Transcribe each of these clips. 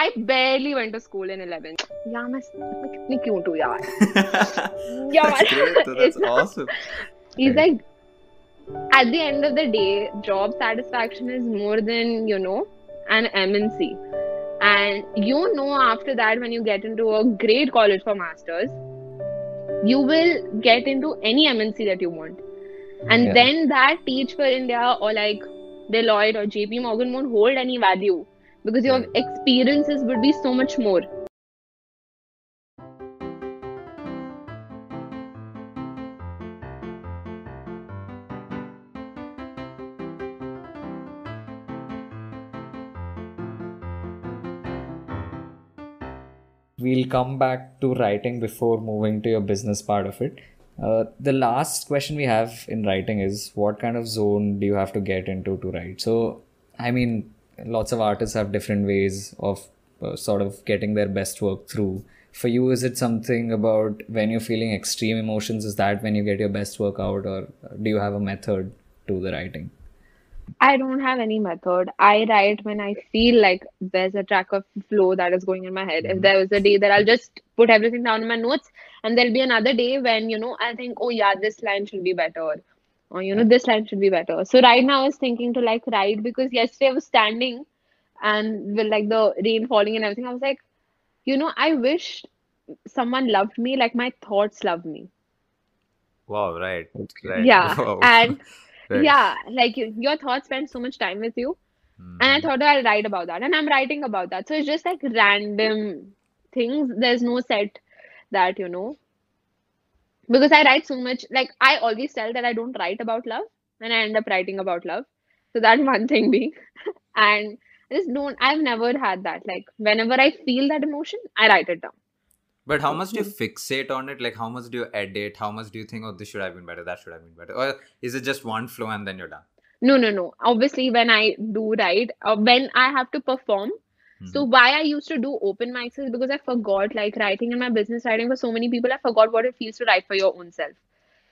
I barely went to school in 11th. Yeah, मैं मैं कितनी cute हूँ यार. यार. That's great. So that's It's- awesome. He's Right. like, at the end of the day, job satisfaction is more than, you know, an MNC. And you know, after that, when you get into a great college for masters, you will get into any MNC that you want. And Yeah. then that Teach for India or like Deloitte or JP Morgan won't hold any value because your experiences would be so much more. We'll come back to writing before moving to your business part of it. Uh, the last question we have in writing is what kind of zone do you have to get into to write? So, I mean, lots of artists have different ways of uh, sort of getting their best work through. For you, is it something about when you're feeling extreme emotions? Is that when you get your best work out, or do you have a method to the writing? I don't have any method. I write when I feel like there's a track of flow that is going in my head. If there was a day that I'll just put everything down in my notes, and there'll be another day when, you know, I think, oh yeah, this line should be better, or you know, this line should be better. So right now I was thinking to like write because yesterday I was standing and with like the rain falling and everything, I was like, you know, I wish someone loved me like my thoughts love me. Wow, right. Right. Yeah. Wow. And Right. yeah, like you, your thoughts spend so much time with you. And I Mhm. thought I'll write about that. And I'm writing about that. So it's just like random things. There's no set that, you know, because I write so much. Like I always tell that I don't write about love, and I end up writing about love. So that's one thing being. And I just don't, I've never had that. Like whenever I feel that emotion, I write it down. But how much do you fixate on it? Like, how much do you edit? How much do you think, oh, this should have been better, that should have been better? Or is it just one flow and then you're done? No, no, no. Obviously, when I do write, uh, when I have to perform, So Mhm. why I used to do open mics is because I forgot like writing in my business writing for so many people I forgot what it feels to write for your own self.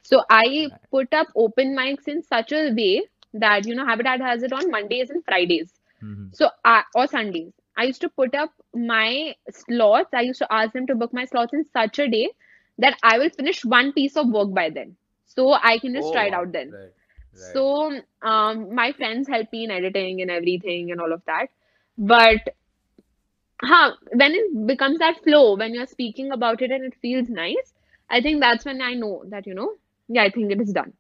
So I put up open mics in such a way that you know Habitat has it on Mondays and Fridays. Mhm. So I, or Sundays. I used to put up my slots. I used to ask them to book my slots in such a day that I will finish one piece of work by then. So I can just Oh, try it out then. Right. Right. So um, my friends help me in editing and everything and all of that. But huh, when it becomes that flow, when you're speaking about it and it feels nice, I think that's when I know that, you know, yeah, I think it is done.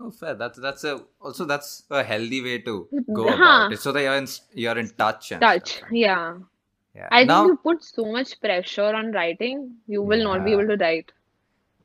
Oh, fair. That's that's a also that's a healthy way to go Huh. about it, so that you're in you're in touch Touch. stuff. Yeah. Yeah. I think now you put so much pressure on writing, you will not be able to write.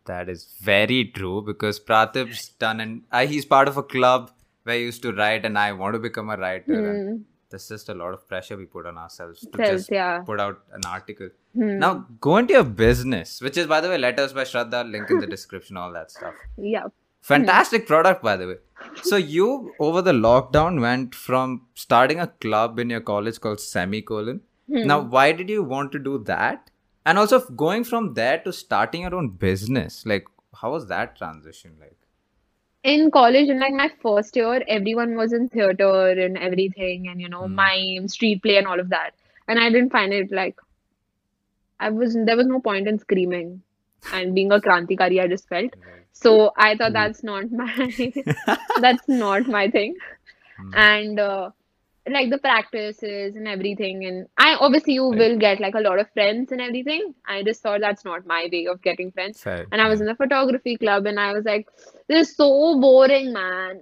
that is very true because Pratip's done and I, he's part of a club where I used to write and I want to become a writer. Hmm. There's just a lot of pressure we put on ourselves to Self, just yeah. put out an article. Hmm. Now go into your business, which is by the way letters by Shraddha, link in the description, all that stuff. Yeah. Fantastic product, by the way. So you over the lockdown went from starting a club in your college called Semicolon. Hmm. Now, why did you want to do that? And also going from there to starting your own business, like how was that transition like? In college in like my first year everyone was in theater and everything and you know Hmm. mime street play and all of that and i didn't find it like i was there was no point in screaming and being a krantikari i just felt so i thought Hmm. that's not my that's not my thing Hmm. and uh, like the practices and everything and i obviously you Right. will get like a lot of friends and everything i just thought that's not my way of getting friends Fair. and I was in the photography club and I was like, this is so boring, man.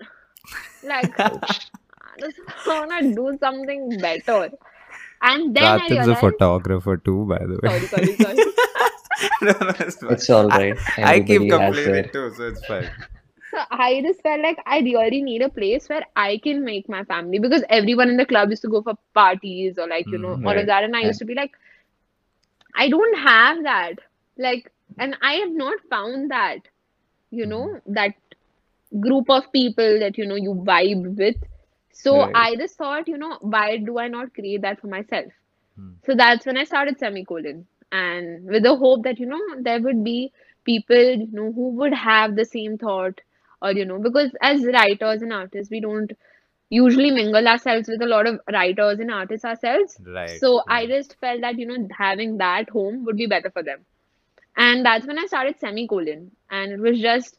Like, I just want to do something better. And then I Pratip's a photographer too, by the way. sorry, sorry, sorry. no, no, it's. It's all right. I, I keep Everybody has complaining too, so it's fine. So I just felt like I really need a place where I can make my family because everyone in the club used to go for parties or like, you know, Mhm. all of that. And I used to be like, I don't have that. Like, and I have not found that, you know, that group of people that, you know, you vibe with. So Right. I just thought, you know, why do I not create that for myself? Hmm. So that's when I started Semicolon. And with the hope that, you know, there would be people, you know, who would have the same thought or, you know, because as writers and artists, we don't usually mingle ourselves with a lot of writers and artists ourselves. Right. So I just felt that, you know, having that home would be better for them. And that's when I started Semicolon. And it was just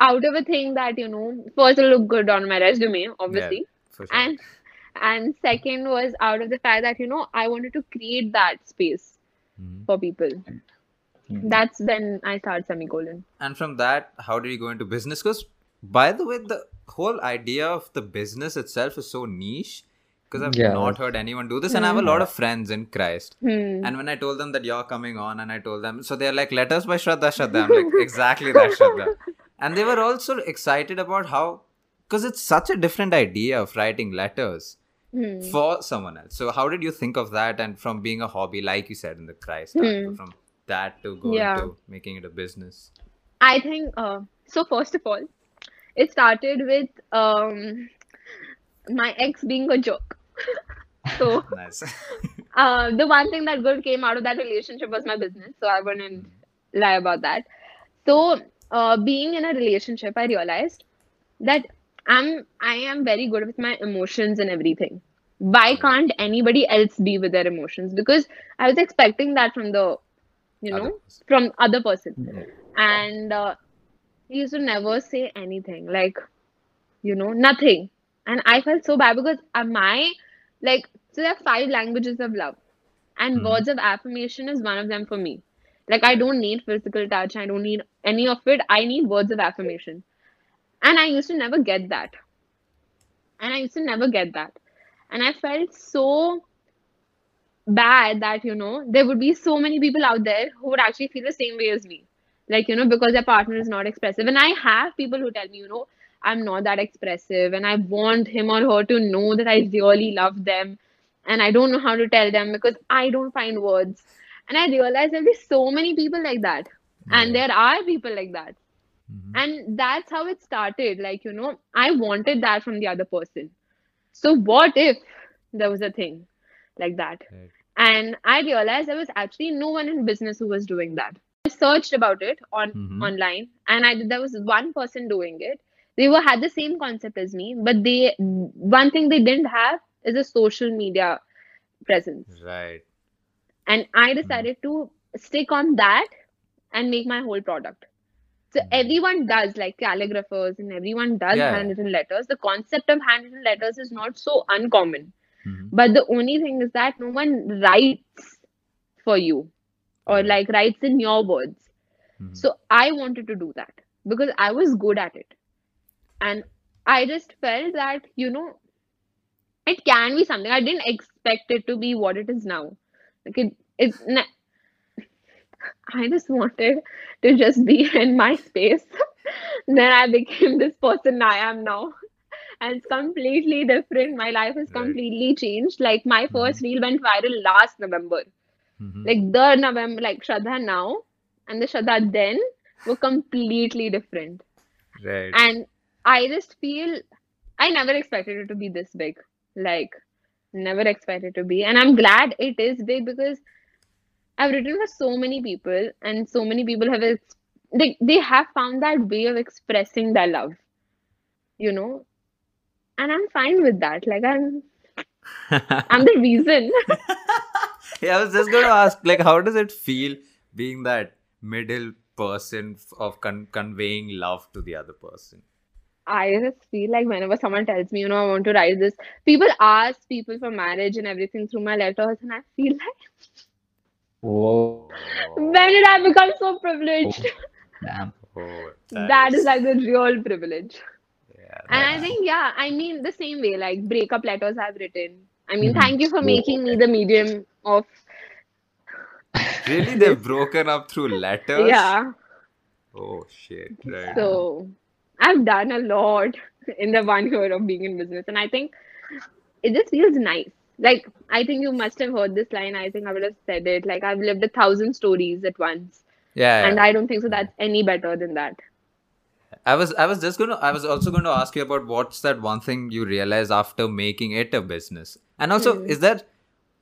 out of a thing that, you know, first it looked good on my resume, obviously. for sure. And and second was out of the fact that, you know, I wanted to create that space Mhm. for people. Mhm. That's when I started Semicolon. And from that, how did you go into business? Because, by the way, the whole idea of the business itself is so niche. Because I've Yeah. not heard anyone do this, and I have a lot of friends in Christ. Hmm. And when I told them that you're coming on, and I told them, so they're like, letters by Shraddha Shraddha. I'm like, exactly that Shraddha. And they were also excited about how, because it's such a different idea of writing letters Hmm. for someone else. So, how did you think of that? And from being a hobby, like you said in the Christ, article, Hmm. from that to go Yeah. into making it a business. I think uh, so. First of all, it started with um, my ex being a jerk. so Nice. uh, the one thing that good came out of that relationship was my business. So I wouldn't lie about that. So uh, being in a relationship, I realized that I'm I am very good with my emotions and everything. Why can't anybody else be with their emotions? Because I was expecting that from the, you know, from other person Yeah. and uh, he used to never say anything like you know nothing. And i felt so bad because uh, my like so there are five languages of love. And Mhm. words of affirmation is one of them for me. Like i don't need physical touch. I don't need any of it. I need words of affirmation. And i used to never get that. And i used to never get that. And i felt so bad that you know there would be so many people out there who would actually feel the same way as me like you know because their partner is not expressive. And i have people who tell me you know i'm not that expressive and i want him or her to know that i really love them. And i don't know how to tell them because i don't find words. And i realize there'll be so many people like that. And there are people like that. Mhm. and that's how it started. Like you know i wanted that from the other person. So what if there was a thing like that? Right. and i realized there was actually no one in business who was doing that searched about it on Mhm. online and i there was one person doing it they were had the same concept as me but they one thing they didn't have is a social media presence Right. and i decided to stick on that and make my whole product so Mhm. everyone does like calligraphers and everyone does Yeah, handwritten letters the concept of handwritten letters is not so uncommon Mhm. but the only thing is that no one writes for you or like writes in your words. Mhm. so i wanted to do that because i was good at it. And i just felt that you know it can be something. I didn't expect it to be what it is now. Like it it's i just wanted to just be in my space. Then i became this person i am now. And it's completely different. My life has completely changed. Like my 1st reel went viral last november Mhm. like the november like shraddha now and the shraddha then were completely different Right. and I just feel I never expected it to be this big. Like, never expected it to be. And I'm glad it is big because I've written for so many people, and so many people have ex- they they have found that way of expressing their love, you know. And I'm fine with that. Like I'm I'm the reason. yeah, I was just going to ask, like, how does it feel being that middle person of con- conveying love to the other person? I just feel like whenever someone tells me, you know, I want to write this, people ask people for marriage and everything through my letters, and I feel like Whoa. when did I become so privileged? Oh, damn. Oh, that is like the real privilege. yeah, And I think, yeah, I mean, the same way, like breakup letters I've written. I mean, thank you for mm-hmm. making me the medium of, really they've broken up through letters. yeah. Oh shit! Right. So I've done a lot in the one year of being in business. And I think it just feels nice. Like, I think you must have heard this line. I think I would have said it. Like, I've lived a thousand stories at once. yeah. And yeah. I don't think so that's any better than that. I was I was just gonna I was also going to ask you about what's that one thing you realize after making it a business, and also Hmm. is that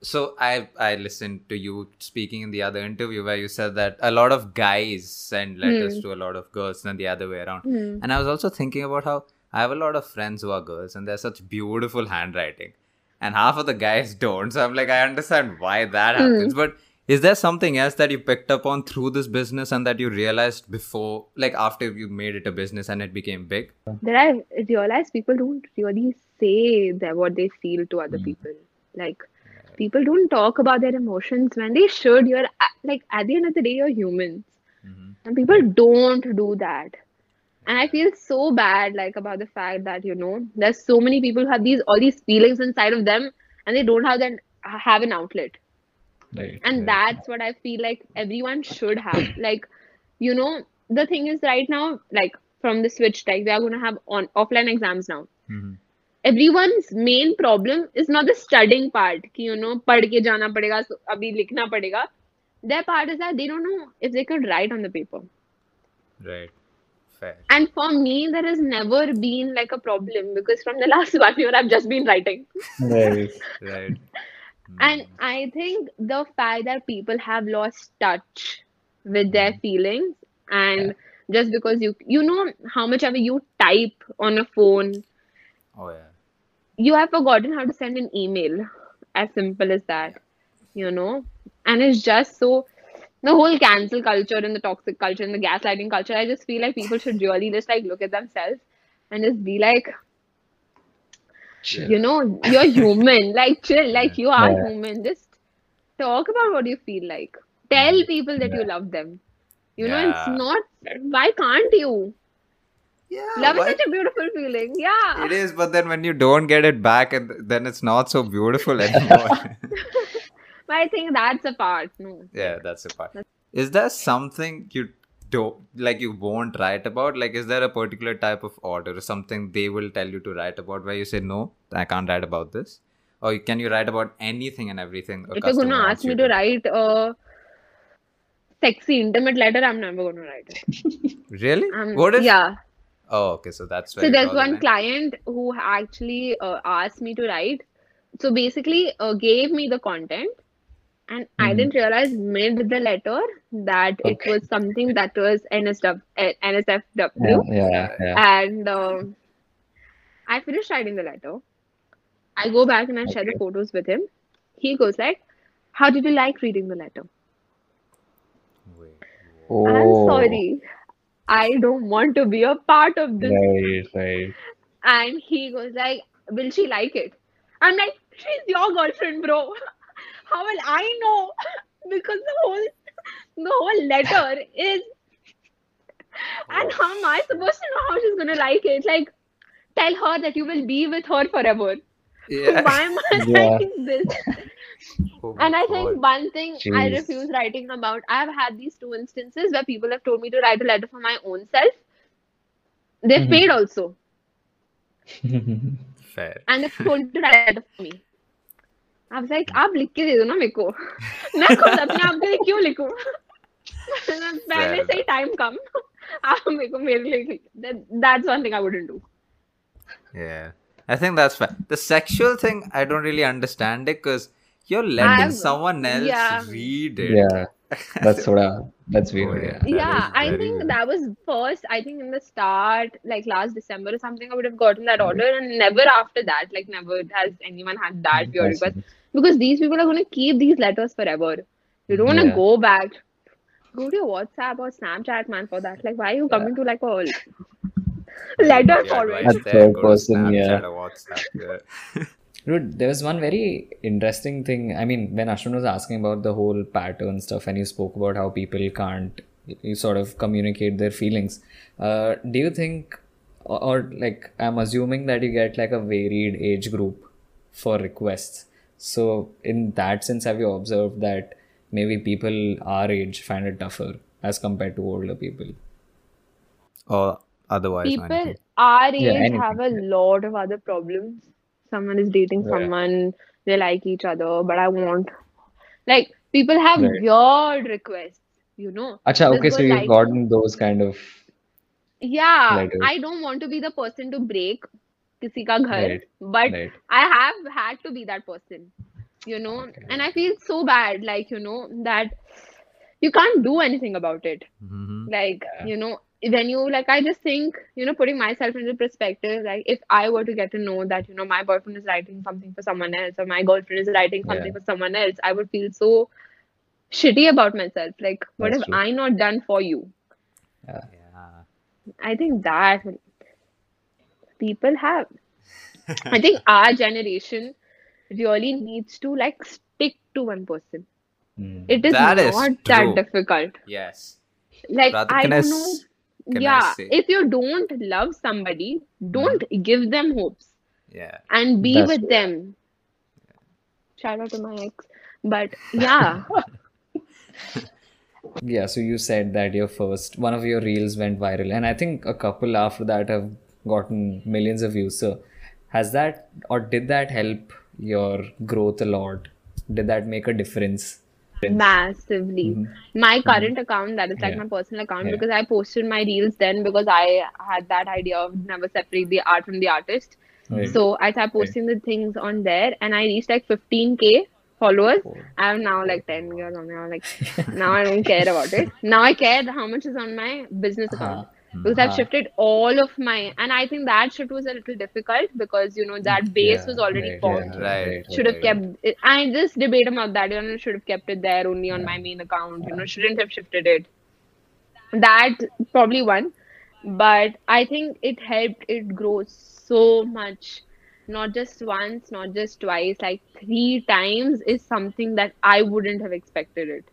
so I I listened to you speaking in the other interview where you said that a lot of guys send letters Hmm. to a lot of girls than the other way around, Hmm. and I was also thinking about how I have a lot of friends who are girls and they're such beautiful handwriting. And half of the guys don't. So I'm like, I understand why that Hmm. happens. But is there something else that you picked up on through this business and that you realized before, like after you made it a business and it became big? That I realized people don't really say that what they feel to other Mm. people. Like people don't talk about their emotions when they should. You're like at the end of the day, you're humans, Mhm. and people don't do that. And I feel so bad like about the fact that you know there's so many people who have these all these feelings inside of them, and they don't have that have an outlet right and right. that's what i feel like everyone should have like you know the thing is right now like from the switch tech they are going to have on offline exams now mm-hmm. everyone's main problem is not the studying part ki, you know pad jana padega so abhi likhna padega their part is that they don't know if they could write on the paper right Fair. And for me, there has never been like a problem because from the last one year, I've just been writing. Right, right. Mm-hmm. And I think the fact that people have lost touch with their mm-hmm. feelings, and just because you you know how much ever you type on a phone, Oh, yeah. you have forgotten how to send an email. As simple as that, you know. And it's just so the whole cancel culture and the toxic culture and the gaslighting culture. I just feel like people should really just like look at themselves and just be like, Chill. you know, you're human. Like chill, like you are Yeah. human. Just talk about what you feel like. Tell mm. people that you love them. You know, it's not. Why can't you? Yeah. Love why- is such a beautiful feeling. Yeah. It is, but then when you don't get it back, and then it's not so beautiful anymore. But I think that's a part. No. yeah, that's the part. Is there something you don't like you won't write about? Like, is there a particular type of order or something they will tell you to write about where you say no, I can't write about this? Or can you write about anything and everything? If you're gonna ask me you to write a sexy, intimate letter, I'm never gonna write it. Really? Um, what if? yeah. Oh, okay. So that's So there's one client who actually uh, asked me to write. So basically, uh, gave me the content, and I Mhm. didn't realize mid the letter that it was something that was NSW, uh, Yeah, NSFW, yeah, yeah. and um I finished writing the letter. I go back and I share the photos with him. He goes like, "How did you like reading the letter?" Oh, I'm sorry, I don't want to be a part of this Right, right. And he goes like, "Will she like it?" I'm like, "She's your girlfriend, bro. How will I know?" Because the whole the whole letter is, and how am I supposed to know how she's gonna like it? Like, tell her that you will be with her forever. Yeah. Why am I Yeah. writing this? Oh And I God. think one thing I refuse writing about, I've had these two instances where people have told me to write a letter for my own self. They've Mhm. paid also. Fair. and it's told to write a letter for me. I was like, आप लिख के दे दो ना मेरे को मैं खुद अपने आप के लिए क्यों लिखूं पहले से ही टाइम कम आप मेरे को मेरे लिए लिख- that that's one thing I wouldn't do Yeah. I think that's fair. The sexual thing, I don't really understand it because you're letting I've- someone else yeah. read it. Yeah, that's what I, that's Oh, weird. yeah. Yeah. That yeah is I very think weird. that was first I think in the start like last December or something I would have gotten that order and never after that like never has anyone had that weird That's request because these people are going to keep these letters forever you don't want to Yeah. go back go to your WhatsApp or Snapchat man for that like why are you coming to like a letter Yeah, forward advice there, third go person, Snapchat yeah. or WhatsApp. Yeah. Dude, there was one very interesting thing. I mean, when Ashwin was asking about the whole pattern stuff, and you spoke about how people can't you sort of communicate their feelings. Uh, do you think, or, or like, I'm assuming that you get like a varied age group for requests. So, in that sense, have you observed that maybe people our age find it tougher as compared to older people? or otherwise. people anything. our age Yeah, anything, have a lot of other problems someone is dating Yeah. someone they like each other but I won't like people have Right. weird requests you know Acha, okay, so you've likes- gotten those kind of. yeah Letters. I don't want to be the person to break किसी का घर Right. but Right. I have had to be that person you know and I feel so bad like you know that you can't do anything about it Mhm. like Yeah. you know when you like I just think, you know, putting myself into perspective, like if I were to get to know that, you know, my boyfriend is writing something for someone else or my girlfriend is writing something Yeah. for someone else, I would feel so shitty about myself. Like, what That's have true. I not done for you? Yeah. Yeah. I think that people have. I think our generation really needs to like stick to one person. Mm. It is That is not that difficult. Yes. Like Radha, I I don't know. can Yeah, if you don't love somebody, don't give them hopes Yeah. and be That's with true. them. Shout out to my ex. But yeah, Yeah, so you said that your first one of your reels went viral, and I think a couple after that have gotten millions of views. So, has that or did that help your growth a lot? Did that make a difference? massively. Mm-hmm. My mm-hmm. current account, that is like Yeah. my personal account, Yeah. because I posted my reels then because I had that idea of never separate the art from the artist. Right. So I started posting the things on there and I reached like 15k followers. I have now like 10 years on now Like now I don't care about it. Now I care how much is on my business uh-huh. account. Because I've Uh-huh. shifted all of my and I think that shift was a little difficult because you know that base Yeah, was already right, formed. yeah, Right. Should have right. kept it. I just debate about that. You know, should have kept it there only on my main account. You know, shouldn't have shifted it. That probably one, but I think it helped it grow so much. Not just once, not just twice, like three times is something that I wouldn't have expected it.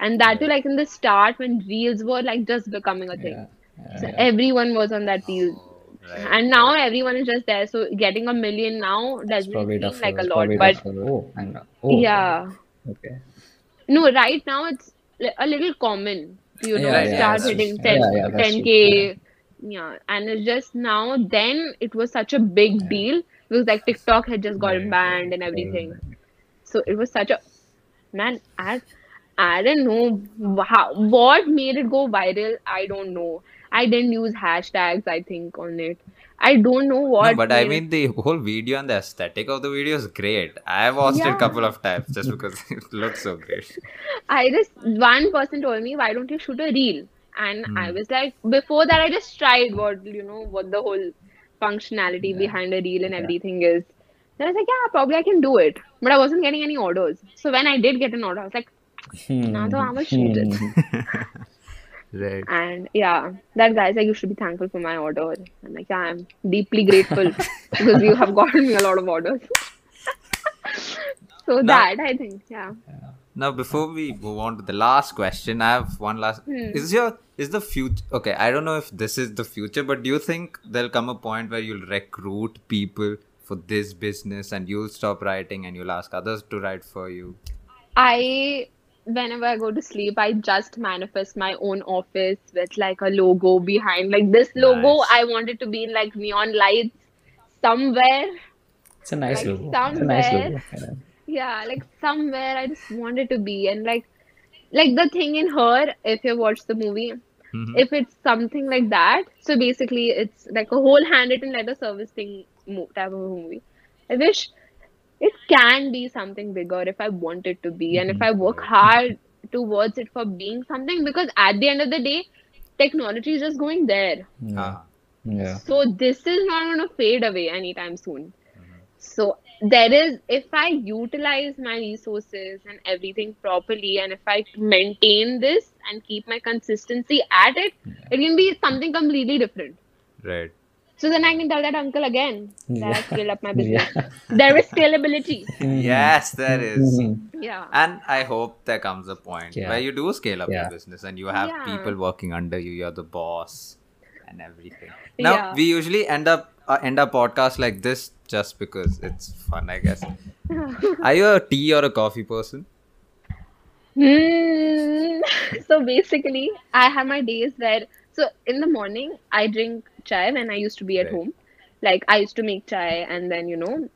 And that too, like in the start when reels were like just becoming a thing. Yeah. Yeah, So yeah. everyone was on that reel. Right. And now everyone is just there. So getting a million now doesn't seem tougher. like a lot, but. Oh, oh, yeah. Okay. No, right now it's a little common you know, Yeah, yeah, start that's hitting true. 10 yeah, yeah, 10K. Yeah. and it's just now, then it was such a big deal because like TikTok had just gotten banned and everything. So it was such a man. I I don't know how what made it go viral. I don't know. I didn't use hashtags. I think on it. I don't know what. No, but I mean the whole video and the aesthetic of the video is great. I watched it a couple of times just because it looks so great. I just one person told me, why don't you shoot a reel? And I Hmm. was like, before that, I just tried what you know what the whole functionality behind a reel and Yeah. everything is. Then I was like, yeah, probably I can do it. But I wasn't getting any orders. So when I did get an order, I was like, now though I'm gonna shoot it. Right. And yeah, that guy's like, you should be thankful for my order. I'm like, yeah, I'm deeply grateful because you have gotten me a lot of orders. so that I think, yeah. Now, before we move on to the last question, I have one last. Hmm. Is your is the future okay? I don't know if this is the future, but do you think there'll come a point where you'll recruit people for this business and you'll stop writing and you'll ask others to write for you? I whenever I go to sleep, I just manifest my own office with like a logo behind. Like this logo, Nice. I want it to be in like neon lights somewhere. It's a nice Like logo. It's a nice logo. Yeah. Like somewhere I just want it to be. And like like the thing in her, if you watch the movie, Mhm. if it's something like that, so basically it's like a whole handwritten letter service thing type of movie. I wish it can be something bigger if I want it to be, and if I mm-hmm. work hard towards it for being something, because at the end of the day, technology is just going there. Mm-hmm. Ah, Yeah. So this is not going to fade away anytime soon. Mm-hmm. So there is, if I utilize my resources and everything properly, and if I maintain this and keep my consistency at it, it can be something completely different. right. So then I can tell that uncle again that I Yeah. scale up my business. Yeah. There is scalability. Yes, there is. Mhm. Yeah. And I hope there comes a point Yeah. where you do scale up Yeah. your business and you have Yeah. people working under you. You're the boss and everything. Now Yeah. we usually end up uh, end our podcast like this just because it's fun, I guess. Are you a tea or a coffee person? Hmm. So basically, I have my days where, so in the morning, I drink chai when I used to be at Right. home. Like, I used to make chai and then, you know,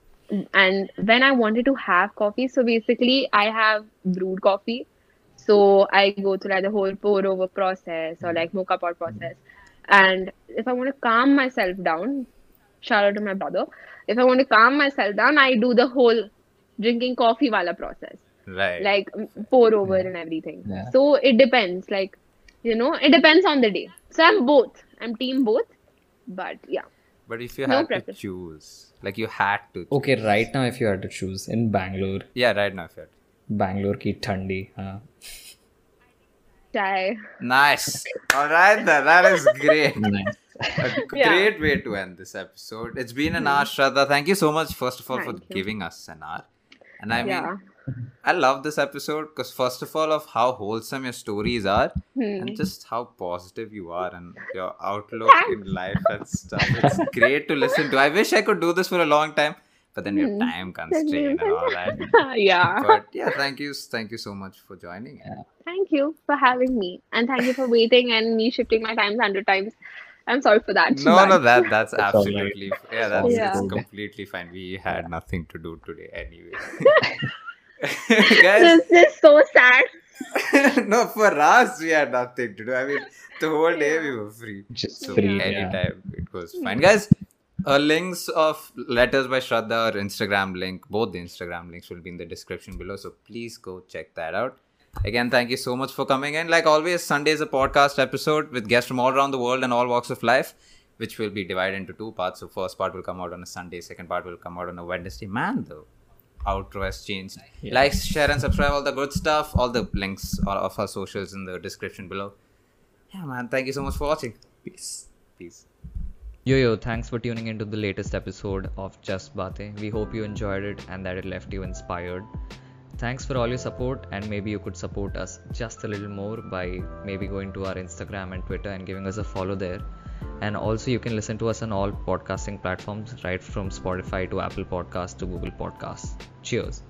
and when I wanted to have coffee, so basically, I have brewed coffee. So I go through like the whole pour over process or mm-hmm. like moka pot mm-hmm. process. And if I want to calm myself down, shout out to my brother. If I want to calm myself down, I do the whole drinking coffee wala process Right. like pour over and everything. Yeah. So it depends. Like You know, it depends on the day. So I'm both. I'm team both. But yeah. But if you No had to choose, like you had to. Okay, right now if you had to choose in Bangalore, Yeah, right now if you had. Bangalore ki thandi, हाँ. Chai. Nice. All right, then. That is great. Nice. A Yeah. great way to end this episode. It's been an mm-hmm. hour, Shraddha. Thank you so much, first of all, for you. giving us an hour. And I mean, Yeah. I love this episode because, first of all, of how wholesome your stories are Hmm. and just how positive you are and your outlook Thanks. in life and stuff. It's great to listen to. I wish I could do this for a long time, but then we have Hmm. time constraint and all that. yeah. But yeah, thank you, thank you so much for joining. Thank you for having me. And thank you for waiting and me shifting my times hundred times. I'm sorry for that. No, but- no, that that's That's all right. absolutely yeah, that's Yeah. it's completely fine. We had nothing to do today anyway. Guys, This is so sad. no, for us we had nothing to do. I mean, the whole day we were free. Just So free, yeah. anytime it was fine. Guys, uh, links of letters by Shraddha or Instagram link, both the Instagram links will be in the description below. So please go check that out. Again, thank you so much for coming in. Like always, Sunday is a podcast episode with guests from all around the world and all walks of life, which will be divided into two parts. So first part will come out on a Sunday, second part will come out on a Wednesday. Man, the outro has changed. Yeah. Like, share, and subscribe. All the good stuff. All the links are of our socials in the description below. Yeah, man. Thank you so much for watching. Peace. Peace. Yo yo, thanks for tuning into the latest episode of Just Bate. We hope you enjoyed it and that it left you inspired. Thanks for all your support, and maybe you could support us just a little more by maybe going to our Instagram and Twitter and giving us a follow there. And also, you can listen to us on all podcasting platforms, right from Spotify to Apple Podcasts to Google Podcasts. Cheers.